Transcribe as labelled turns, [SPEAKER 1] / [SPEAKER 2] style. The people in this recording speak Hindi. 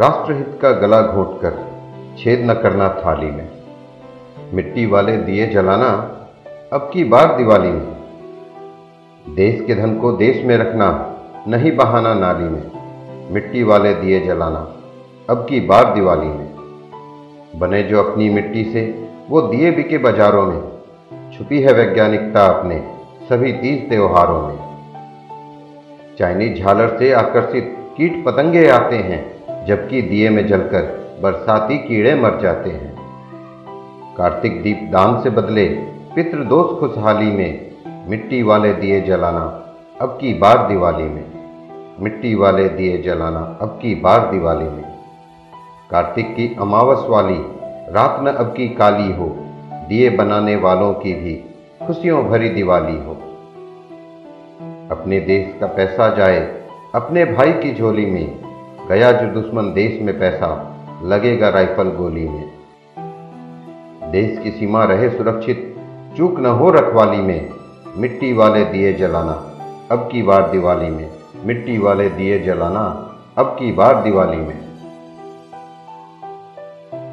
[SPEAKER 1] राष्ट्रहित का गला घोंटकर छेद न करना थाली में। मिट्टी वाले दिए जलाना, अब की बार दिवाली में? देश के धन को देश में रखना, नहीं बहाना नाली में। मिट्टी वाले दिए जलाना, अब की बार दिवाली में। बने जो अपनी मिट्टी से, वो दिए बिके बाजारों में। छुपी है वैज्ञानिकता अपने, सभी तीज त्योहारों में। चाइनीज़ झालर से आकर्षित कीट पतंगे आते हैं। जबकि दिए में जलकर बरसाती कीड़े मर जाते हैं। कार्तिक दीप दान से बदले पितृदोष खुशहाली में मिट्टी वाले दिए जलाना अब की बार दिवाली में। मिट्टी वाले दिए जलाना अब की बार दिवाली में। कार्तिक की अमावस वाली रात न अब की काली हो, दिए बनाने वालों की भी खुशियों भरी दिवाली हो। अपने देश का पैसा जाए, अपने भाई की झोली में गया जो दुश्मन देश में पैसा, लगेगा राइफल गोली में। देश की सीमा रहे सुरक्षित, चूक न हो रखवाली में। मिट्टी वाले दिए जलाना, अब की बार दिवाली में। मिट्टी वाले दिए जलाना, अब की बार दिवाली में।